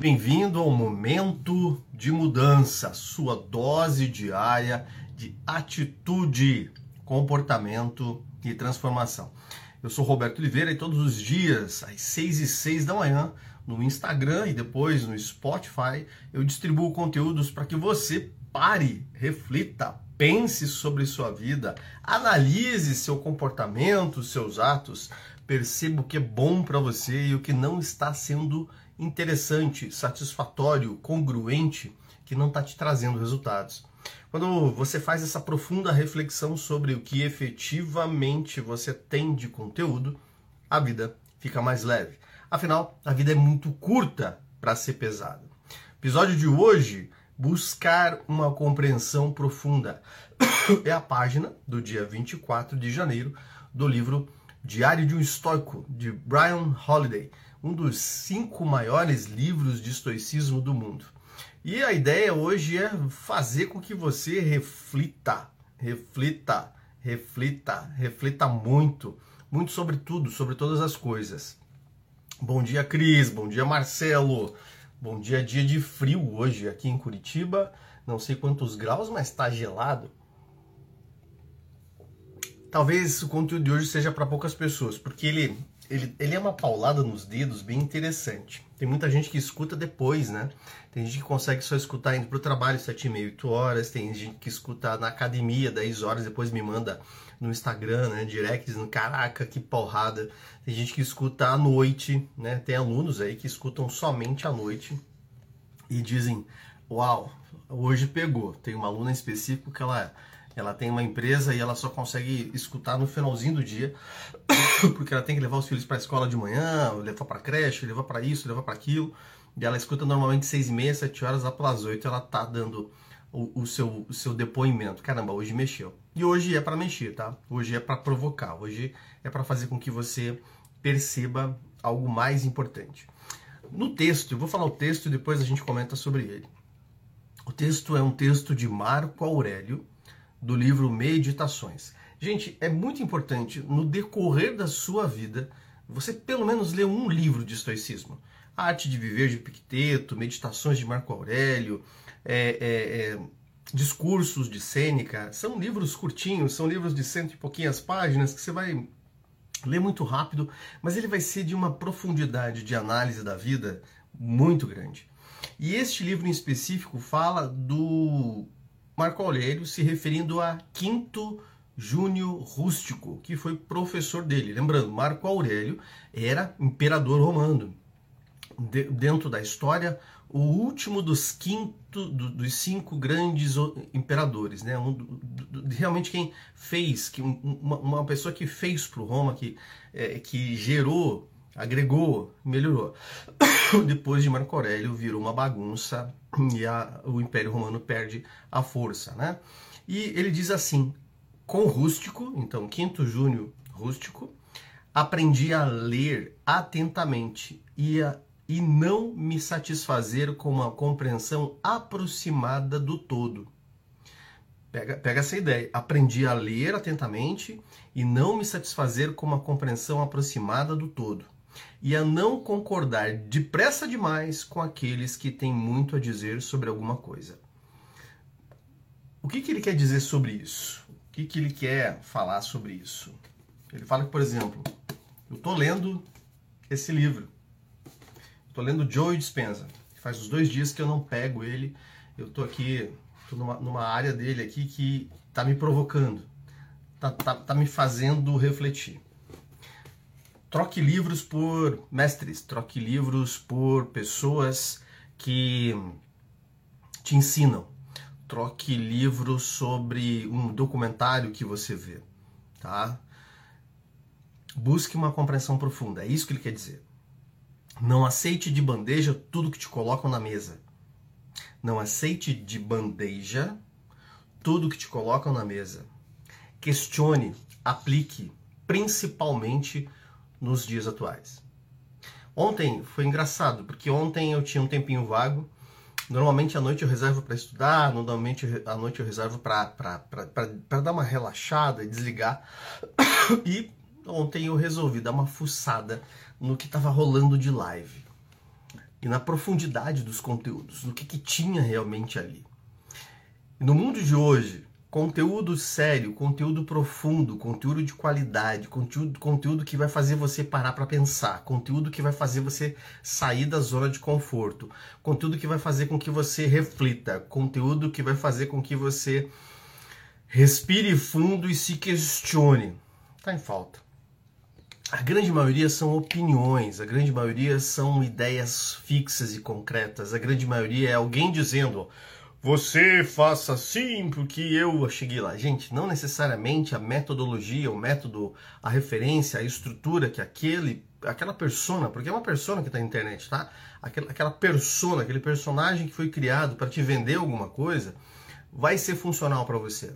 Bem-vindo ao momento de mudança, sua dose diária de atitude, comportamento e transformação. Eu sou Roberto Oliveira e todos os dias, às 6 e 6 da manhã, no Instagram e depois no Spotify, eu distribuo conteúdos para que você pare, reflita, pense sobre sua vida, analise seu comportamento, seus atos, perceba o que é bom para você e o que não está sendo interessante, satisfatório, congruente, que não está te trazendo resultados. Quando você faz essa profunda reflexão sobre o que efetivamente você tem de conteúdo, a vida fica mais leve. Afinal, a vida é muito curta para ser pesada. Episódio de hoje, buscar uma compreensão profunda. É a página do dia 24 de janeiro do livro Diário de um Estoico, de Brian Holiday um dos cinco maiores livros de estoicismo do mundo. E a ideia hoje é fazer com que você reflita, reflita, reflita, reflita muito, muito sobre tudo, sobre todas as coisas. Bom dia, Cris. Bom dia, Marcelo. Bom dia, dia de frio hoje aqui em Curitiba. Não sei quantos graus, mas está gelado. Talvez o conteúdo de hoje seja para poucas pessoas, porque ele ele, ele é uma paulada nos dedos bem interessante. Tem muita gente que escuta depois, né? Tem gente que consegue só escutar indo pro trabalho 7 e meia, 8 horas. Tem gente que escuta na academia 10 horas, depois me manda no Instagram, né? Direct dizendo, caraca, que porrada. Tem gente que escuta à noite, né? Tem alunos aí que escutam somente à noite e dizem, uau, hoje pegou. Tem uma aluna específica que ela ela tem uma empresa e ela só consegue escutar no finalzinho do dia, porque ela tem que levar os filhos para a escola de manhã, levar para creche, levar para isso, levar para aquilo. E ela escuta normalmente seis e meia, sete horas, lá pelas oito ela tá dando o, o, seu, o seu depoimento. Caramba, hoje mexeu. E hoje é para mexer, tá? Hoje é para provocar, hoje é para fazer com que você perceba algo mais importante. No texto, eu vou falar o texto e depois a gente comenta sobre ele. O texto é um texto de Marco Aurélio, do livro Meditações. Gente, é muito importante no decorrer da sua vida você pelo menos ler um livro de estoicismo. A Arte de Viver de Epicteto, Meditações de Marco Aurélio, é, é, é, Discursos de Sêneca. São livros curtinhos, são livros de cento e pouquinhas páginas que você vai ler muito rápido, mas ele vai ser de uma profundidade de análise da vida muito grande. E este livro em específico fala do Marco Aurélio se referindo a Quinto Júnior Rústico, que foi professor dele. Lembrando, Marco Aurélio era imperador romano. De, dentro da história, o último dos quinto do, dos cinco grandes imperadores, né? Um, do, do, realmente quem fez, que uma, uma pessoa que fez para Roma, que, é, que gerou, agregou, melhorou. Depois de Marco Aurélio virou uma bagunça e a, o Império Romano perde a força, né? E ele diz assim: com rústico, então Quinto Júnior rústico, aprendi a ler atentamente e, a, e não me satisfazer com uma compreensão aproximada do todo. Pega, pega essa ideia. Aprendi a ler atentamente e não me satisfazer com uma compreensão aproximada do todo e a não concordar depressa demais com aqueles que têm muito a dizer sobre alguma coisa. O que, que ele quer dizer sobre isso? O que, que ele quer falar sobre isso? Ele fala que, por exemplo, eu estou lendo esse livro. Estou lendo Joe Dispenza. Faz uns dois dias que eu não pego ele. Eu estou aqui, estou numa, numa área dele aqui que está me provocando. Está tá, tá me fazendo refletir. Troque livros por mestres, troque livros por pessoas que te ensinam. Troque livros sobre um documentário que você vê, tá? Busque uma compreensão profunda, é isso que ele quer dizer. Não aceite de bandeja tudo que te colocam na mesa. Não aceite de bandeja tudo que te colocam na mesa. Questione, aplique, principalmente nos dias atuais. Ontem foi engraçado, porque ontem eu tinha um tempinho vago. Normalmente à noite eu reservo para estudar, normalmente à noite eu reservo para dar uma relaxada e desligar. E ontem eu resolvi dar uma fuçada no que estava rolando de live. e na profundidade dos conteúdos, no que, que tinha realmente ali. No mundo de hoje, conteúdo sério, conteúdo profundo, conteúdo de qualidade, conteúdo, conteúdo que vai fazer você parar para pensar, conteúdo que vai fazer você sair da zona de conforto, conteúdo que vai fazer com que você reflita, conteúdo que vai fazer com que você respire fundo e se questione. Está em falta. A grande maioria são opiniões, a grande maioria são ideias fixas e concretas, a grande maioria é alguém dizendo você faça assim porque eu cheguei lá. Gente, não necessariamente a metodologia, o método, a referência, a estrutura que aquele, aquela persona, porque é uma persona que está na internet, tá? Aquela, aquela persona, aquele personagem que foi criado para te vender alguma coisa, vai ser funcional para você.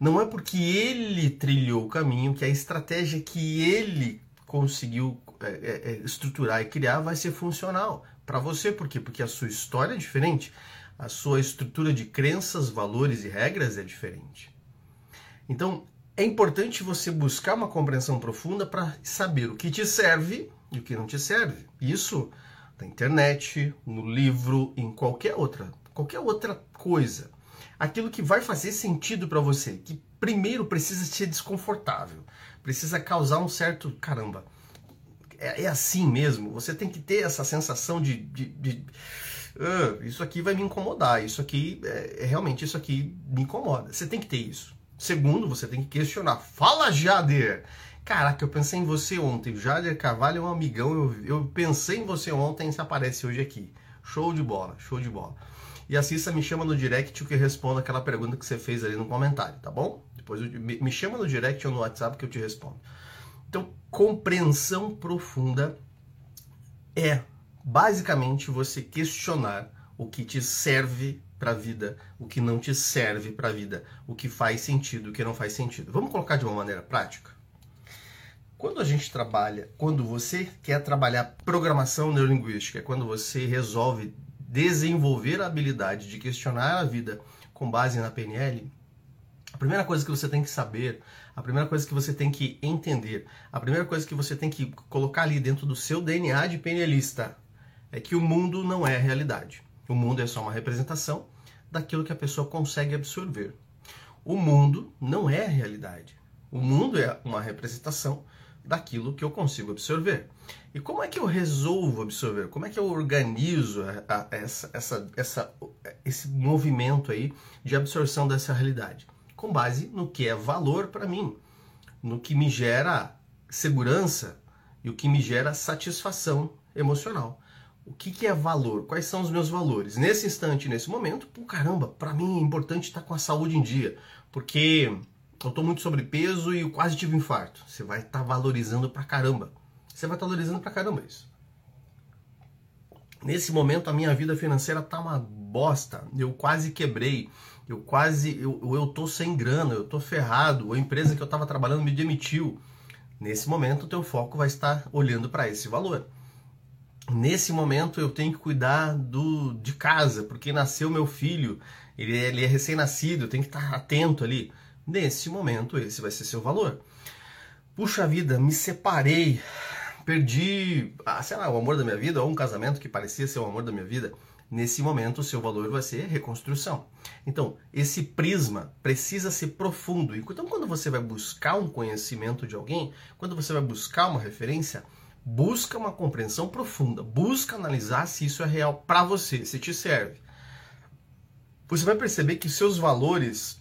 Não é porque ele trilhou o caminho que a estratégia que ele conseguiu é, é, é estruturar e criar vai ser funcional para você. Por quê? Porque a sua história é diferente a sua estrutura de crenças, valores e regras é diferente. Então, é importante você buscar uma compreensão profunda para saber o que te serve e o que não te serve. Isso na internet, no livro, em qualquer outra, qualquer outra coisa. Aquilo que vai fazer sentido para você, que primeiro precisa ser desconfortável, precisa causar um certo caramba. É, é assim mesmo. Você tem que ter essa sensação de, de, de ah, isso aqui vai me incomodar, isso aqui, é, é, realmente, isso aqui me incomoda. Você tem que ter isso. Segundo, você tem que questionar. Fala, Jader! Caraca, eu pensei em você ontem. Jader Carvalho é um amigão. Eu, eu pensei em você ontem e você aparece hoje aqui. Show de bola, show de bola. E a Cissa me chama no direct que eu respondo aquela pergunta que você fez ali no comentário, tá bom? Depois eu, me chama no direct ou no WhatsApp que eu te respondo. Então, compreensão profunda é basicamente você questionar o que te serve para a vida, o que não te serve para a vida, o que faz sentido, o que não faz sentido. Vamos colocar de uma maneira prática? Quando a gente trabalha, quando você quer trabalhar programação neurolinguística, é quando você resolve desenvolver a habilidade de questionar a vida com base na PNL, a primeira coisa que você tem que saber, a primeira coisa que você tem que entender, a primeira coisa que você tem que colocar ali dentro do seu DNA de PNLista é que o mundo não é realidade. O mundo é só uma representação daquilo que a pessoa consegue absorver. O mundo não é realidade. O mundo é uma representação daquilo que eu consigo absorver. E como é que eu resolvo absorver? Como é que eu organizo a, a, essa, essa, essa, esse movimento aí de absorção dessa realidade? Com base no que é valor para mim, no que me gera segurança e o que me gera satisfação emocional o que, que é valor? Quais são os meus valores? Nesse instante, nesse momento, pô, caramba, para mim é importante estar com a saúde em dia, porque eu estou muito sobrepeso e eu quase tive um infarto. Você vai estar tá valorizando pra caramba. Você vai estar tá valorizando pra caramba isso. Nesse momento, a minha vida financeira tá uma bosta. Eu quase quebrei. Eu quase. Eu, eu tô sem grana, eu tô ferrado. A empresa que eu estava trabalhando me demitiu. Nesse momento, o teu foco vai estar olhando para esse valor nesse momento eu tenho que cuidar do, de casa, porque nasceu meu filho, ele, ele é recém-nascido, tenho que estar atento ali. Nesse momento, esse vai ser seu valor. Puxa vida, me separei, perdi, ah, sei lá, o amor da minha vida, ou um casamento que parecia ser o amor da minha vida. Nesse momento, o seu valor vai ser reconstrução. Então, esse prisma precisa ser profundo. Então, quando você vai buscar um conhecimento de alguém, quando você vai buscar uma referência, Busca uma compreensão profunda, busca analisar se isso é real para você, se te serve. Você vai perceber que seus valores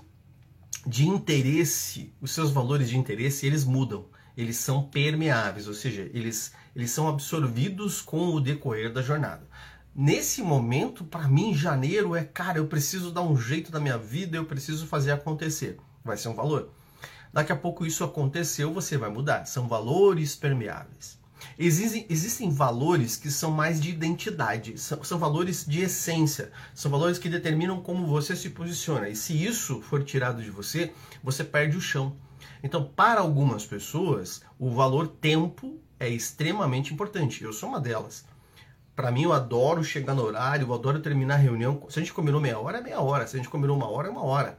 de interesse, os seus valores de interesse, eles mudam, eles são permeáveis, ou seja, eles, eles são absorvidos com o decorrer da jornada. Nesse momento, para mim, janeiro é, cara, eu preciso dar um jeito da minha vida, eu preciso fazer acontecer. Vai ser um valor. Daqui a pouco isso aconteceu, você vai mudar. São valores permeáveis. Existem, existem valores que são mais de identidade, são, são valores de essência, são valores que determinam como você se posiciona. E se isso for tirado de você, você perde o chão. Então, para algumas pessoas, o valor tempo é extremamente importante. Eu sou uma delas. Para mim, eu adoro chegar no horário, eu adoro terminar a reunião. Se a gente combinou meia hora, é meia hora. Se a gente combinou uma hora, é uma hora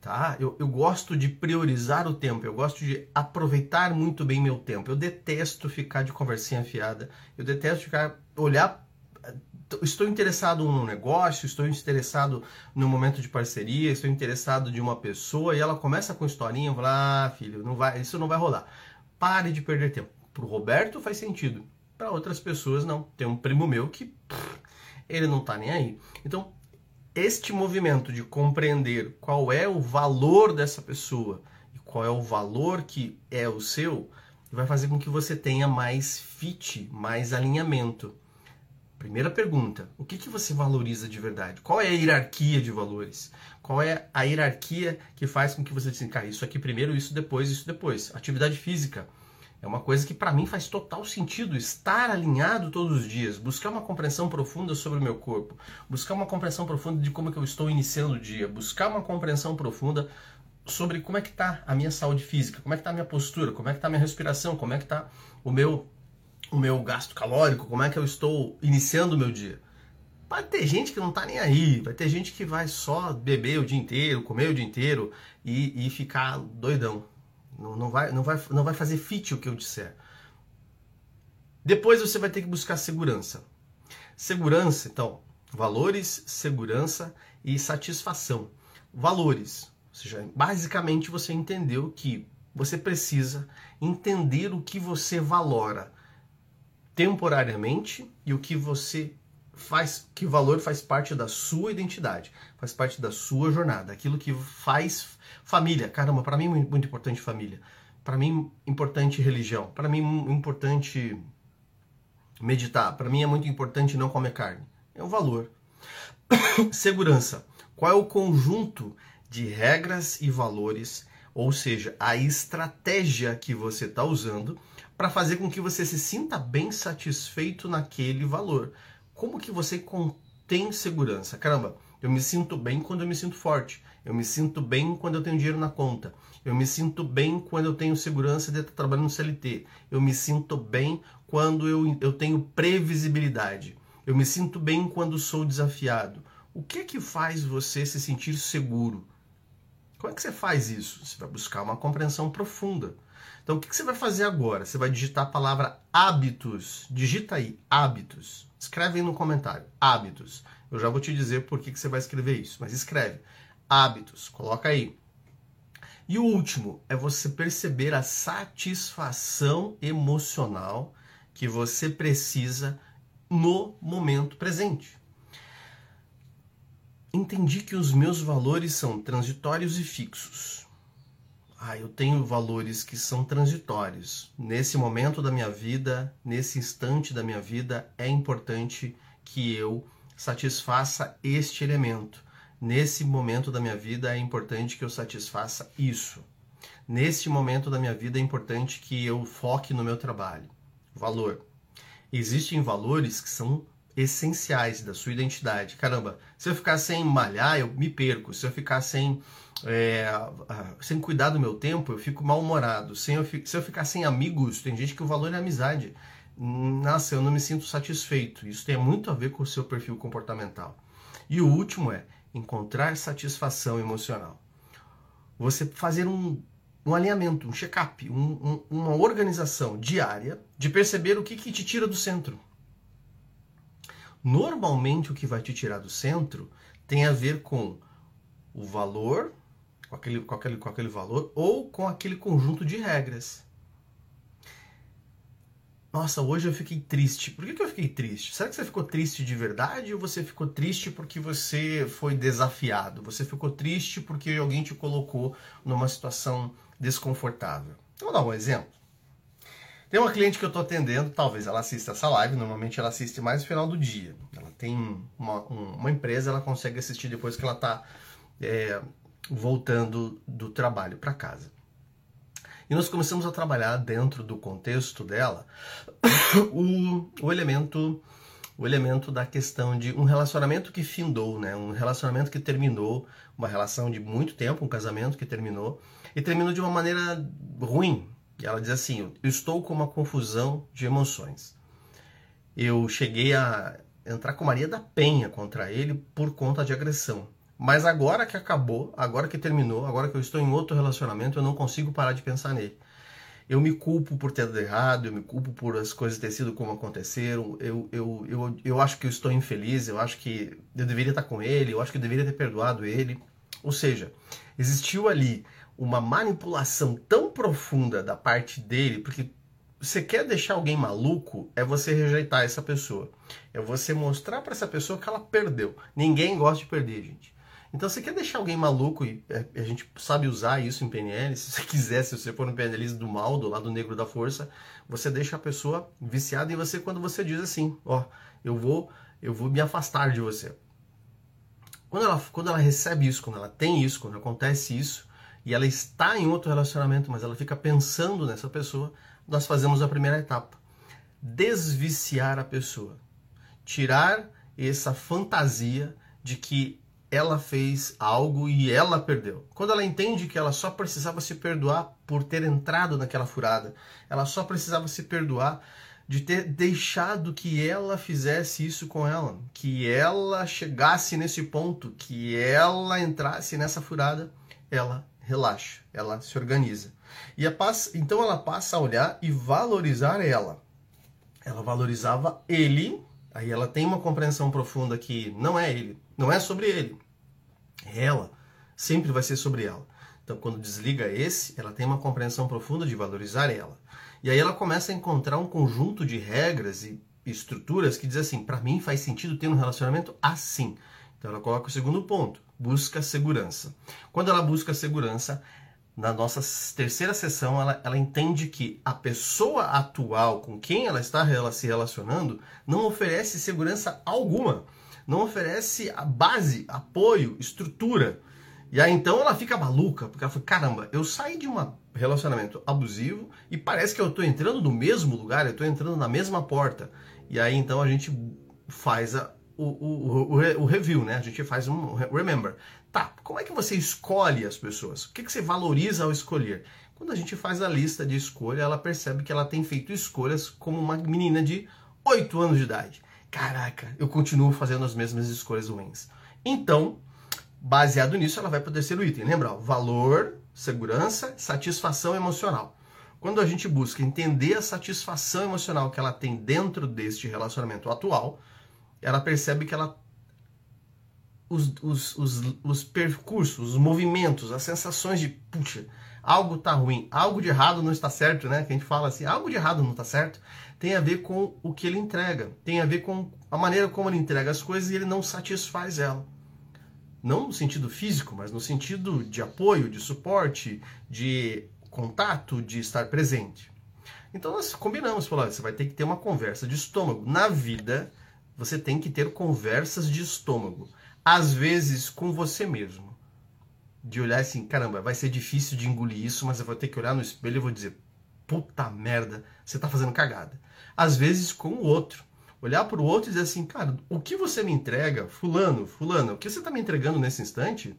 tá? Eu, eu gosto de priorizar o tempo, eu gosto de aproveitar muito bem meu tempo. Eu detesto ficar de conversinha fiada, eu detesto ficar olhar estou interessado num negócio, estou interessado no momento de parceria, estou interessado de uma pessoa e ela começa com historinha, fala, ah, filho, não vai, isso não vai rolar. Pare de perder tempo. Para o Roberto faz sentido, para outras pessoas não. Tem um primo meu que pff, ele não está nem aí. Então, este movimento de compreender qual é o valor dessa pessoa e qual é o valor que é o seu, vai fazer com que você tenha mais fit, mais alinhamento. Primeira pergunta: o que, que você valoriza de verdade? Qual é a hierarquia de valores? Qual é a hierarquia que faz com que você diga, cara, isso aqui primeiro, isso depois, isso depois? Atividade física é uma coisa que para mim faz total sentido estar alinhado todos os dias, buscar uma compreensão profunda sobre o meu corpo, buscar uma compreensão profunda de como é que eu estou iniciando o dia, buscar uma compreensão profunda sobre como é que está a minha saúde física, como é que está a minha postura, como é que está a minha respiração, como é que está o meu o meu gasto calórico, como é que eu estou iniciando o meu dia. Vai ter gente que não está nem aí, vai ter gente que vai só beber o dia inteiro, comer o dia inteiro e, e ficar doidão. Não, não, vai, não, vai, não vai fazer fit o que eu disser. Depois você vai ter que buscar segurança. Segurança, então, valores, segurança e satisfação. Valores, ou seja, basicamente você entendeu que você precisa entender o que você valora temporariamente e o que você faz, que valor faz parte da sua identidade, faz parte da sua jornada, aquilo que faz família. Caramba, para mim é muito importante família. Para mim importante religião, para mim importante meditar, para mim é muito importante não comer carne. É um valor. Segurança. Qual é o conjunto de regras e valores, ou seja, a estratégia que você está usando para fazer com que você se sinta bem satisfeito naquele valor. Como que você contém segurança? Caramba, eu me sinto bem quando eu me sinto forte. Eu me sinto bem quando eu tenho dinheiro na conta. Eu me sinto bem quando eu tenho segurança de estar trabalhando no CLT. Eu me sinto bem quando eu, eu tenho previsibilidade. Eu me sinto bem quando sou desafiado. O que é que faz você se sentir seguro? Como é que você faz isso? Você vai buscar uma compreensão profunda. Então, o que você vai fazer agora? Você vai digitar a palavra hábitos. Digita aí, hábitos. Escreve aí no comentário, hábitos. Eu já vou te dizer por que você vai escrever isso, mas escreve. Hábitos, coloca aí. E o último é você perceber a satisfação emocional que você precisa no momento presente. Entendi que os meus valores são transitórios e fixos ah, eu tenho valores que são transitórios. Nesse momento da minha vida, nesse instante da minha vida, é importante que eu satisfaça este elemento. Nesse momento da minha vida, é importante que eu satisfaça isso. Neste momento da minha vida, é importante que eu foque no meu trabalho. Valor. Existem valores que são essenciais da sua identidade. Caramba, se eu ficar sem malhar, eu me perco. Se eu ficar sem, é, sem cuidar do meu tempo, eu fico mal-humorado. Se eu, se eu ficar sem amigos, tem gente que o valor é amizade. Nossa, eu não me sinto satisfeito. Isso tem muito a ver com o seu perfil comportamental. E o último é encontrar satisfação emocional. Você fazer um, um alinhamento, um check-up, um, um, uma organização diária de perceber o que, que te tira do centro Normalmente o que vai te tirar do centro tem a ver com o valor, com aquele, com aquele, com aquele valor, ou com aquele conjunto de regras. Nossa, hoje eu fiquei triste. Por que, que eu fiquei triste? Será que você ficou triste de verdade ou você ficou triste porque você foi desafiado? Você ficou triste porque alguém te colocou numa situação desconfortável? Vou dar um exemplo. Tem uma cliente que eu estou atendendo, talvez ela assista essa live, normalmente ela assiste mais no final do dia. Ela tem uma, uma empresa, ela consegue assistir depois que ela está é, voltando do trabalho para casa. E nós começamos a trabalhar dentro do contexto dela o, o elemento o elemento da questão de um relacionamento que findou, né? Um relacionamento que terminou, uma relação de muito tempo, um casamento que terminou e terminou de uma maneira ruim, e ela diz assim: Eu estou com uma confusão de emoções. Eu cheguei a entrar com Maria da Penha contra ele por conta de agressão. Mas agora que acabou, agora que terminou, agora que eu estou em outro relacionamento, eu não consigo parar de pensar nele. eu me culpo por ter dado errado, eu me culpo por as coisas terem sido como aconteceram, eu, eu, eu, eu acho que eu estou infeliz, eu acho que eu deveria estar com ele, eu acho que eu deveria ter perdoado ele. Ou seja, existiu ali uma manipulação tão profunda da parte dele, porque você quer deixar alguém maluco, é você rejeitar essa pessoa. É você mostrar para essa pessoa que ela perdeu. Ninguém gosta de perder, gente. Então, você quer deixar alguém maluco, e é, a gente sabe usar isso em PNL, se você quiser, se você for no PNL do mal, do lado negro da força, você deixa a pessoa viciada em você quando você diz assim, ó, eu vou, eu vou me afastar de você. Quando ela, quando ela recebe isso, quando ela tem isso, quando acontece isso, e ela está em outro relacionamento, mas ela fica pensando nessa pessoa, nós fazemos a primeira etapa. Desviciar a pessoa. Tirar essa fantasia de que ela fez algo e ela perdeu. Quando ela entende que ela só precisava se perdoar por ter entrado naquela furada, ela só precisava se perdoar de ter deixado que ela fizesse isso com ela, que ela chegasse nesse ponto, que ela entrasse nessa furada, ela relaxa, ela se organiza. E a passa, então ela passa a olhar e valorizar ela. Ela valorizava ele, aí ela tem uma compreensão profunda que não é ele, não é sobre ele. Ela. Sempre vai ser sobre ela. Então, quando desliga esse, ela tem uma compreensão profunda de valorizar ela. E aí ela começa a encontrar um conjunto de regras e estruturas que diz assim: para mim faz sentido ter um relacionamento assim. Então ela coloca o segundo ponto: busca segurança. Quando ela busca segurança, na nossa terceira sessão, ela, ela entende que a pessoa atual com quem ela está se relacionando não oferece segurança alguma não oferece a base, apoio, estrutura. E aí então ela fica maluca, porque ela fala, caramba, eu saí de um relacionamento abusivo e parece que eu estou entrando no mesmo lugar, eu estou entrando na mesma porta. E aí então a gente faz a, o, o, o, o, review, né? A gente faz um remember. Tá, como é que você escolhe as pessoas? O que, que você valoriza ao escolher? Quando a gente faz a lista de escolha, ela percebe que ela tem feito escolhas como uma menina de 8 anos de idade caraca, eu continuo fazendo as mesmas escolhas ruins. Então, baseado nisso, ela vai para o terceiro item. Lembra? Valor, segurança, satisfação emocional. Quando a gente busca entender a satisfação emocional que ela tem dentro deste relacionamento atual, ela percebe que ela os, os, os, os percursos, os movimentos, as sensações de, puxa, algo tá ruim, algo de errado não está certo, né? Que a gente fala assim, algo de errado não está certo tem a ver com o que ele entrega, tem a ver com a maneira como ele entrega as coisas e ele não satisfaz ela. Não no sentido físico, mas no sentido de apoio, de suporte, de contato, de estar presente. Então nós combinamos, falou, você vai ter que ter uma conversa de estômago. Na vida, você tem que ter conversas de estômago. Às vezes com você mesmo. De olhar assim, caramba, vai ser difícil de engolir isso, mas eu vou ter que olhar no espelho e vou dizer, puta merda, você tá fazendo cagada às vezes com o outro. Olhar para o outro e dizer assim, cara, o que você me entrega, fulano, fulano, o que você está me entregando nesse instante,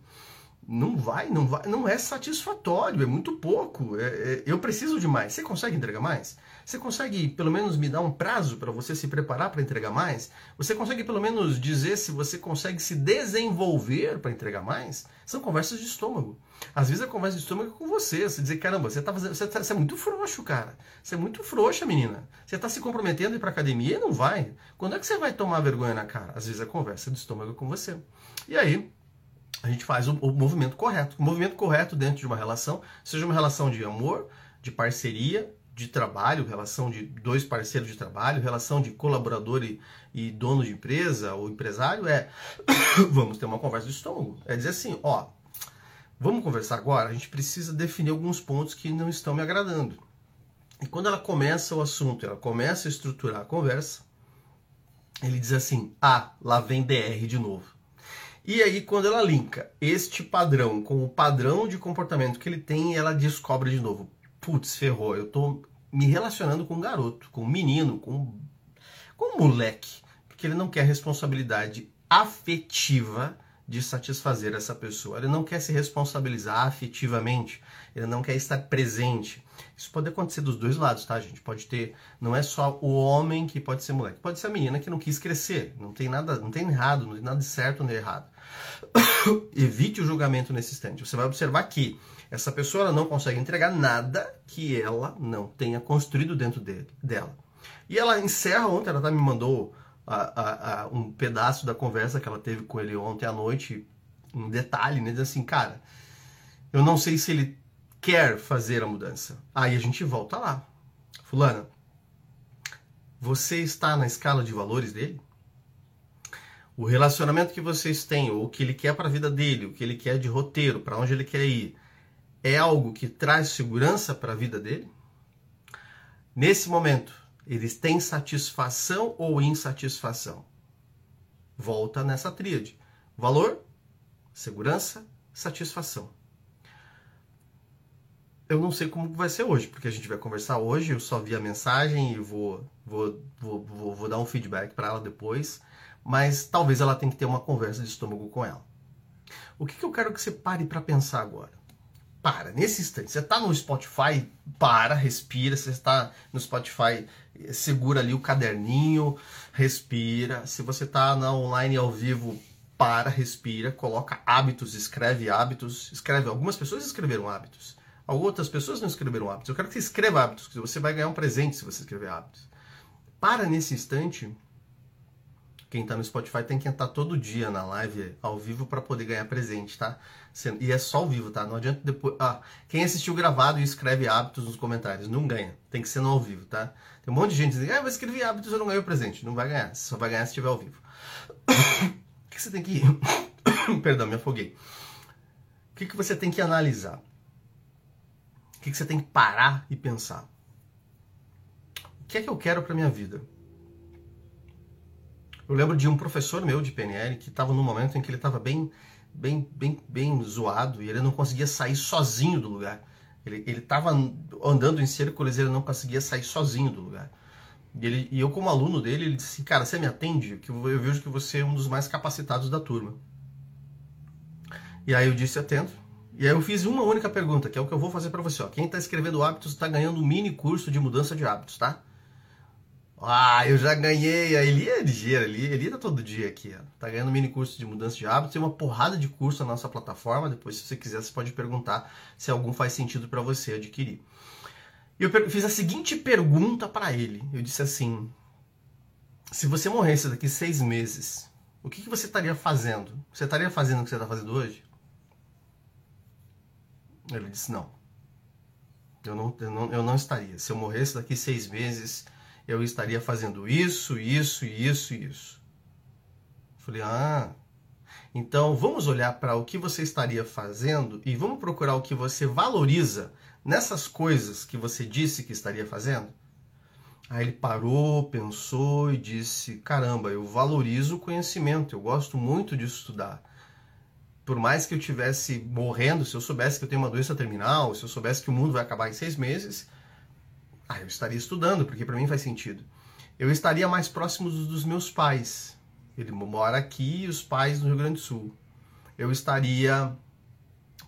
não vai, não vai, não é satisfatório, é muito pouco. É, é, eu preciso de mais. Você consegue entregar mais? Você consegue pelo menos me dar um prazo para você se preparar para entregar mais? Você consegue pelo menos dizer se você consegue se desenvolver para entregar mais? São conversas de estômago. Às vezes a conversa de estômago é com você. Você dizer, caramba, você, tá fazendo, você, tá, você é muito frouxo, cara. Você é muito frouxa, menina. Você está se comprometendo a ir para academia e não vai. Quando é que você vai tomar vergonha na cara? Às vezes a conversa de estômago é com você. E aí, a gente faz o, o, movimento correto. O movimento correto dentro de uma relação, seja uma relação de amor, de parceria, de trabalho, relação de dois parceiros de trabalho, relação de colaborador e, e dono de empresa ou empresário, é vamos ter uma conversa de estômago. É dizer assim, ó, vamos conversar agora, a gente precisa definir alguns pontos que não estão me agradando. E quando ela começa o assunto, ela começa a estruturar a conversa, ele diz assim: ah, lá vem DR de novo. E aí, quando ela linka este padrão com o padrão de comportamento que ele tem, ela descobre de novo: putz, ferrou, eu tô me relacionando com um garoto, com um menino, com, com um moleque, porque ele não quer responsabilidade afetiva de satisfazer essa pessoa. Ele não quer se responsabilizar afetivamente, ele não quer estar presente. Isso pode acontecer dos dois lados, tá, gente? Pode ter, não é só o homem que pode ser moleque, pode ser a menina que não quis crescer. Não tem nada, não tem errado, não tem nada de certo nem errado. Evite o julgamento nesse instante. Você vai observar que Essa pessoa não consegue entregar nada que ela não tenha construído dentro dele, dela. E ela encerra ontem, ela tá, me mandou a, a, a, um pedaço da conversa que ela teve com ele ontem à noite, um detalhe, né? Diz assim, cara, eu não sei se ele quer fazer a mudança. Aí a gente volta lá. Fulana, você está na escala de valores dele? O relacionamento que vocês têm, ou o que ele quer para a vida dele, o que ele quer de roteiro, para onde ele quer ir, é algo que traz segurança para a vida dele? Nesse momento, eles têm satisfação ou insatisfação? Volta nessa tríade: valor, segurança, satisfação. Eu não sei como vai ser hoje, porque a gente vai conversar hoje. Eu só vi a mensagem e vou, vou, vou, vou, vou dar um feedback para ela depois. Mas talvez ela tenha que ter uma conversa de estômago com ela. O que, que eu quero que você pare para pensar agora? Para, nesse instante. Você está no Spotify, para, respira. Você está no Spotify, segura ali o caderninho, respira. Se você está na online ao vivo, para, respira, coloca hábitos, escreve hábitos, escreve. Algumas pessoas escreveram hábitos. Outras pessoas não escreveram hábitos. Eu quero que você escreva hábitos, que você vai ganhar um presente se você escrever hábitos. Para nesse instante. Quem está no Spotify tem que entrar todo dia na live ao vivo para poder ganhar presente, tá? E é só ao vivo, tá? Não adianta depois. Ah, quem assistiu gravado e escreve hábitos nos comentários, não ganha. Tem que ser no ao vivo, tá? Tem um monte de gente dizendo, ah, eu escrevi hábitos, eu não ganhei o presente. Não vai ganhar. Só vai ganhar se estiver ao vivo. o que você tem que. Perdão, me afoguei. O que, que você tem que analisar? O que, que você tem que parar e pensar? O que é que eu quero para minha vida? Eu lembro de um professor meu de PNL que estava num momento em que ele estava bem, bem, bem, bem zoado e ele não conseguia sair sozinho do lugar. Ele estava andando em círculos e ele não conseguia sair sozinho do lugar. E, ele, e eu, como aluno dele, ele disse: Cara, você me atende? Que eu vejo que você é um dos mais capacitados da turma. E aí eu disse: Atendo. E aí eu fiz uma única pergunta, que é o que eu vou fazer para você. Ó. Quem está escrevendo hábitos está ganhando um mini curso de mudança de hábitos, tá? Ah, eu já ganhei. A Eli é ligeira, Eli, Eli tá todo dia aqui. Ó. Tá ganhando mini curso de mudança de hábitos. Tem uma porrada de curso na nossa plataforma. Depois, se você quiser, você pode perguntar se algum faz sentido para você adquirir. E eu fiz a seguinte pergunta para ele. Eu disse assim: se você morresse daqui seis meses, o que, que você estaria fazendo? Você estaria fazendo o que você está fazendo hoje? Ele disse: Não. Eu não, eu não, eu não estaria. Se eu morresse daqui seis meses, eu estaria fazendo isso, isso, isso isso. Falei: Ah. Então vamos olhar para o que você estaria fazendo e vamos procurar o que você valoriza nessas coisas que você disse que estaria fazendo? Aí ele parou, pensou e disse: Caramba, eu valorizo o conhecimento, eu gosto muito de estudar por mais que eu tivesse morrendo, se eu soubesse que eu tenho uma doença terminal, se eu soubesse que o mundo vai acabar em seis meses, ah, eu estaria estudando, porque para mim faz sentido. Eu estaria mais próximo dos meus pais. Ele mora aqui e os pais no Rio Grande do Sul. Eu estaria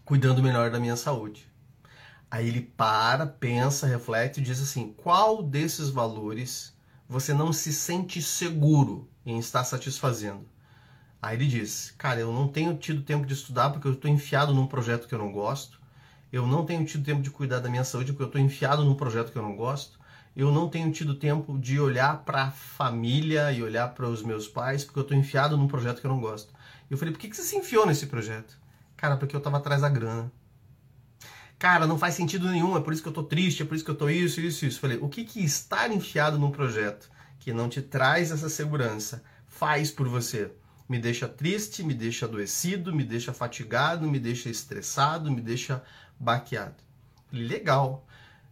cuidando melhor da minha saúde. Aí ele para, pensa, reflete e diz assim: qual desses valores você não se sente seguro em estar satisfazendo? Aí ele diz: Cara, eu não tenho tido tempo de estudar porque eu estou enfiado num projeto que eu não gosto. Eu não tenho tido tempo de cuidar da minha saúde porque eu estou enfiado num projeto que eu não gosto. Eu não tenho tido tempo de olhar para a família e olhar para os meus pais porque eu estou enfiado num projeto que eu não gosto. Eu falei: Por que, que você se enfiou nesse projeto? Cara, porque eu estava atrás da grana. Cara, não faz sentido nenhum, é por isso que eu estou triste, é por isso que eu estou isso, isso, isso. Eu falei: O que, que estar enfiado num projeto que não te traz essa segurança faz por você? Me deixa triste, me deixa adoecido, me deixa fatigado, me deixa estressado, me deixa baqueado. Legal.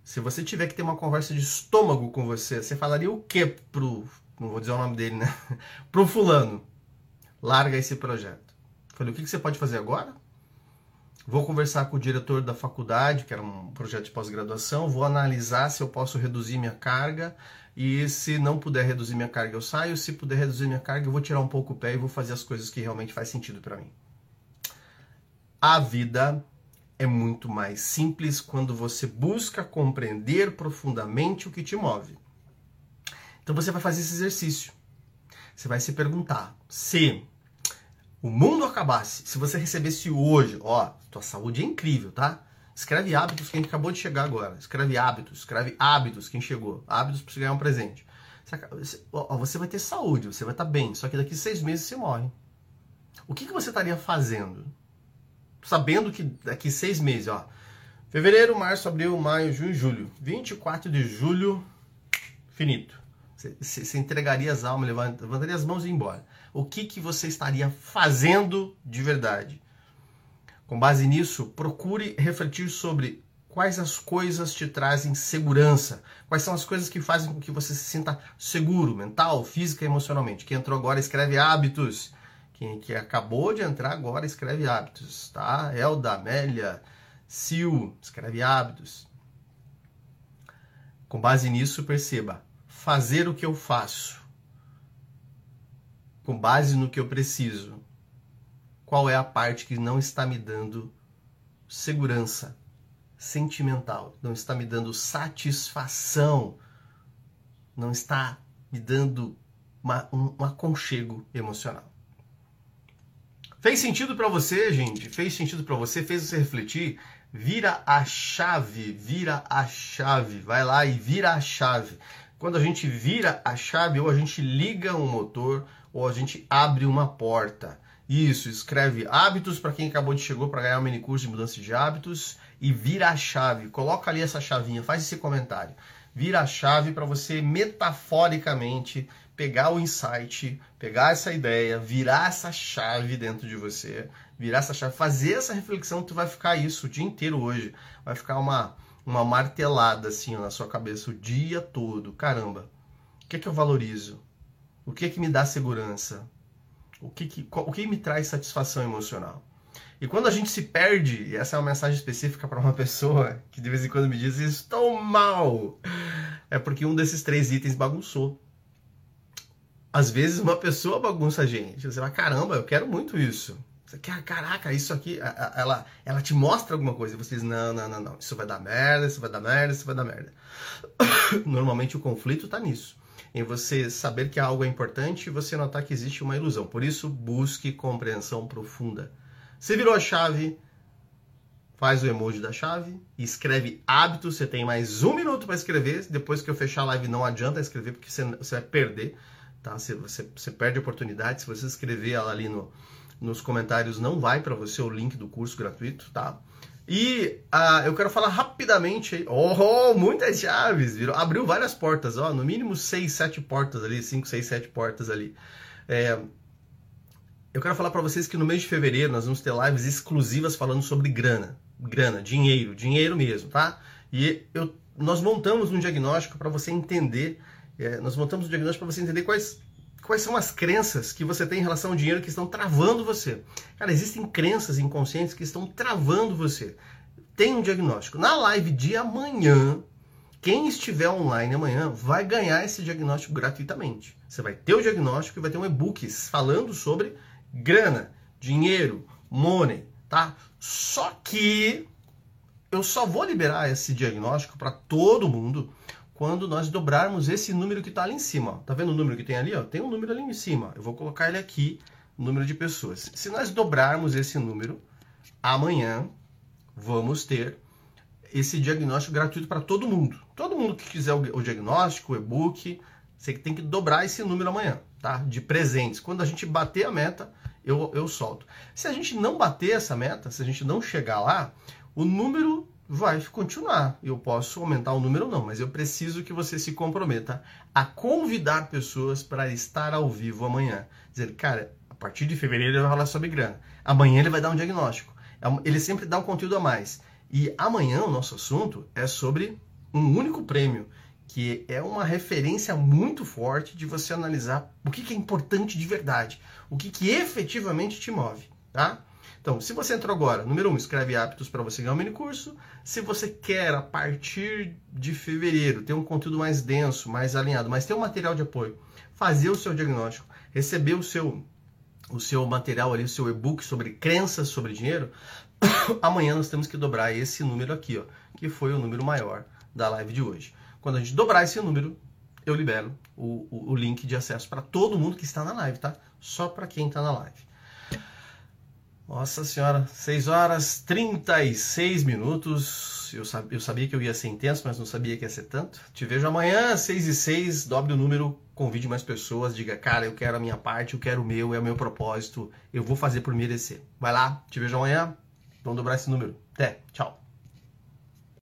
Se você tiver que ter uma conversa de estômago com você, você falaria o que pro, não vou dizer o nome dele, né? pro fulano. Larga esse projeto. Falei, o que você pode fazer agora? Vou conversar com o diretor da faculdade, que era um projeto de pós-graduação, vou analisar se eu posso reduzir minha carga e se não puder reduzir minha carga, eu saio. Se puder reduzir minha carga, eu vou tirar um pouco o pé e vou fazer as coisas que realmente faz sentido para mim. A vida é muito mais simples quando você busca compreender profundamente o que te move. Então você vai fazer esse exercício. Você vai se perguntar: se o mundo acabasse, se você recebesse hoje, ó, tua saúde é incrível, tá? Escreve hábitos quem acabou de chegar agora. Escreve hábitos. Escreve hábitos quem chegou. Hábitos para você ganhar um presente. Você vai ter saúde, você vai estar bem. Só que daqui seis meses você morre. O que, que você estaria fazendo? Sabendo que daqui seis meses, ó. Fevereiro, março, abril, maio, junho, julho. 24 de julho, finito. Você, você entregaria as almas, levantaria as mãos e ia embora. O que, que você estaria fazendo de verdade? Com base nisso, procure refletir sobre quais as coisas te trazem segurança, quais são as coisas que fazem com que você se sinta seguro, mental, física e emocionalmente. Quem entrou agora escreve hábitos. Quem que acabou de entrar agora escreve hábitos, tá? Elda, Amélia, Sil, escreve hábitos. Com base nisso, perceba, fazer o que eu faço, com base no que eu preciso, qual é a parte que não está me dando segurança sentimental, não está me dando satisfação, não está me dando uma, um, um aconchego emocional. Fez sentido para você, gente? Fez sentido para você? Fez você refletir? Vira a chave, vira a chave. Vai lá e vira a chave. Quando a gente vira a chave, ou a gente liga um motor, ou a gente abre uma porta. Isso, escreve hábitos para quem acabou de chegou para ganhar o um mini curso de mudança de hábitos e vira a chave. Coloca ali essa chavinha, faz esse comentário. Vira a chave para você metaforicamente pegar o insight, pegar essa ideia, virar essa chave dentro de você, virar essa chave, fazer essa reflexão, tu vai ficar isso o dia inteiro hoje. Vai ficar uma uma martelada assim na sua cabeça o dia todo. Caramba. O que é que eu valorizo? O que é que me dá segurança? O que, que, o que me traz satisfação emocional? E quando a gente se perde, e essa é uma mensagem específica para uma pessoa que de vez em quando me diz: Estou mal, é porque um desses três itens bagunçou. Às vezes uma pessoa bagunça a gente. Você vai, caramba, eu quero muito isso. Você quer, caraca, isso aqui, ela, ela te mostra alguma coisa. E você diz: não, não, não, não, isso vai dar merda, isso vai dar merda, isso vai dar merda. Normalmente o conflito está nisso em você saber que algo é importante e você notar que existe uma ilusão. Por isso, busque compreensão profunda. Você virou a chave, faz o emoji da chave, escreve hábito. Você tem mais um minuto para escrever. Depois que eu fechar a live, não adianta escrever, porque você, você vai perder. Tá? Você, você, você perde a oportunidade. Se você escrever ela ali no, nos comentários, não vai para você o link do curso gratuito. Tá? E uh, eu quero falar rapidamente, oh, muitas chaves, virou, abriu várias portas, ó, no mínimo 6, 7 portas ali, 5, 6, 7 portas ali. É, eu quero falar para vocês que no mês de fevereiro nós vamos ter lives exclusivas falando sobre grana, grana, dinheiro, dinheiro mesmo, tá? E eu, nós montamos um diagnóstico para você entender, é, nós montamos um diagnóstico para você entender quais quais são as crenças que você tem em relação ao dinheiro que estão travando você. Cara, existem crenças inconscientes que estão travando você. Tem um diagnóstico. Na live de amanhã, quem estiver online amanhã vai ganhar esse diagnóstico gratuitamente. Você vai ter o diagnóstico e vai ter um e-book falando sobre grana, dinheiro, money, tá? Só que eu só vou liberar esse diagnóstico para todo mundo quando nós dobrarmos esse número que está ali em cima. Tá vendo o número que tem ali? Ó? Tem um número ali em cima. Eu vou colocar ele aqui, número de pessoas. Se nós dobrarmos esse número, amanhã vamos ter esse diagnóstico gratuito para todo mundo. Todo mundo que quiser o diagnóstico, o e-book, você tem que dobrar esse número amanhã, tá? De presentes. Quando a gente bater a meta, eu, eu solto. Se a gente não bater essa meta, se a gente não chegar lá, o número vai continuar. Eu posso aumentar o número não, mas eu preciso que você se comprometa a convidar pessoas para estar ao vivo amanhã. Dizer, cara, a partir de fevereiro ele vai falar sobre grana. Amanhã ele vai dar um diagnóstico. É ele sempre dá um conteúdo a mais. E amanhã o nosso assunto é sobre um único prêmio, que é uma referência muito forte de você analisar o que, é importante de verdade, o que, que efetivamente te move, tá? Então, se você entrou agora, número um, escreve hábitos para você ganhar um mini curso. Se você quer, a partir de fevereiro, ter um conteúdo mais denso, mais alinhado, mas ter um material de apoio, fazer o seu diagnóstico, receber o seu, o seu material ali, o seu e-book sobre crenças sobre dinheiro, amanhã nós temos que dobrar esse número aqui, ó, que foi o número maior da live de hoje. Quando a gente dobrar esse número, eu libero o, o, o link de acesso para todo mundo que está na live, tá? Só para quem está na live. Nossa senhora, 6 horas 36 minutos. Eu, sab, eu sabia que eu ia ser intenso, mas não sabia que ia ser tanto. Te vejo amanhã, 6 e 6, dobre o número, convide mais pessoas, diga, cara, eu quero a minha parte, eu quero o meu, é o meu propósito, eu vou fazer por merecer. Vai lá, te vejo amanhã, vamos dobrar esse número. Até, tchau.